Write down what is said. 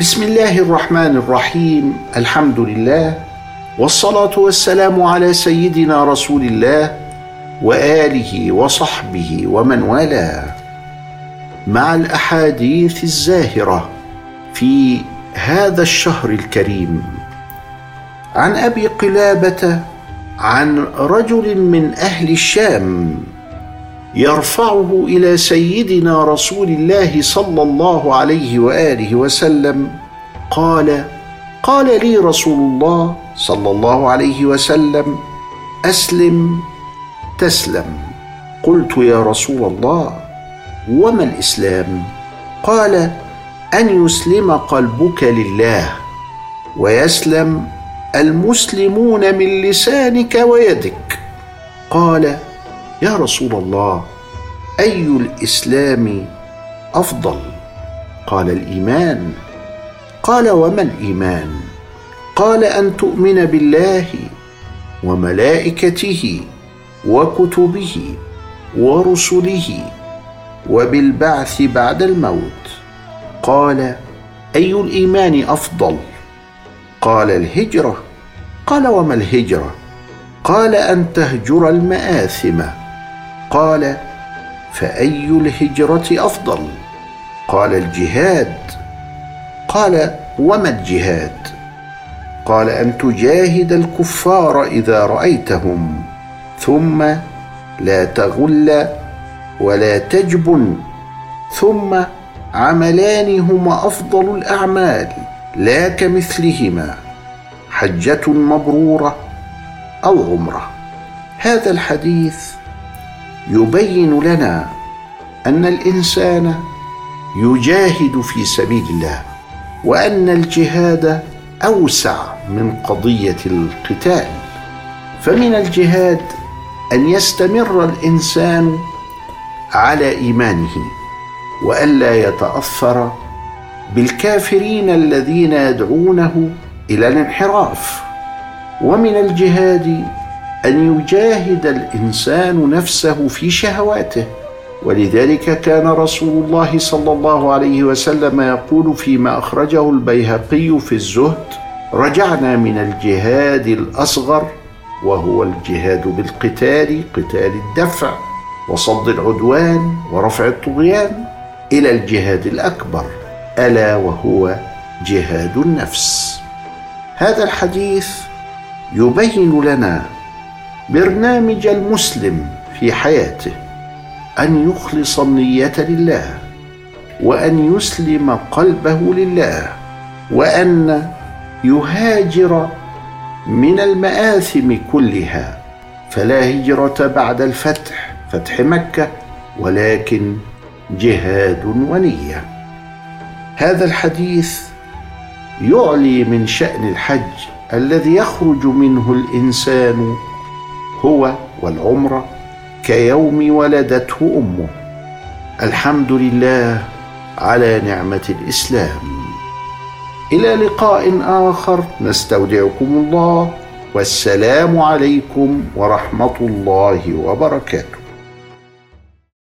بسم الله الرحمن الرحيم. الحمد لله والصلاة والسلام على سيدنا رسول الله وآله وصحبه ومن والاه. مع الأحاديث الزاهرة في هذا الشهر الكريم. عن أبي قلابة عن رجل من أهل الشام يرفعه إلى سيدنا رسول الله صلى الله عليه وآله وسلم. قال قال لي رسول الله صلى الله عليه وسلم أسلم تسلم. قلت يا رسول الله وما الإسلام؟ قال أن يسلم قلبك لله ويسلم المسلمون من لسانك ويدك. قال يا رسول الله أي الإسلام أفضل؟ قال الإيمان. قال وما الإيمان؟ قال أن تؤمن بالله وملائكته وكتبه ورسله وبالبعث بعد الموت. قال أي الإيمان أفضل؟ قال الهجرة. قال وما الهجرة؟ قال أن تهجر المآثم. قال فأي الهجرة أفضل؟ قال الجهاد. قال وما الجهاد؟ قال أن تجاهد الكفار إذا رأيتهم ثم لا تغل ولا تجبن ثم عملان هما أفضل الأعمال لا كمثلهما حجة مبرورة أو عمرة. هذا الحديث يبين لنا أن الإنسان يجاهد في سبيل الله وأن الجهاد أوسع من قضية القتال. فمن الجهاد أن يستمر الإنسان على إيمانه والا يتأثر بالكافرين الذين يدعونه إلى الانحراف. ومن الجهاد أن يجاهد الإنسان نفسه في شهواته. ولذلك كان رسول الله صلى الله عليه وسلم يقول فيما أخرجه البيهقي في الزهد رجعنا من الجهاد الأصغر وهو الجهاد بالقتال قتال الدفع وصد العدوان ورفع الطغيان إلى الجهاد الأكبر ألا وهو جهاد النفس. هذا الحديث يبين لنا برنامج المسلم في حياته أن يخلص النيه لله وأن يسلم قلبه لله وأن يهاجر من المآثم كلها. فلا هجرة بعد الفتح فتح مكة ولكن جهاد ونية. هذا الحديث يعلي من شأن الحج الذي يخرج منه الإنسان هو والعمرة كيوم ولدته أمه. الحمد لله على نعمة الإسلام. إلى لقاء آخر. نستودعكم الله. والسلام عليكم ورحمة الله وبركاته.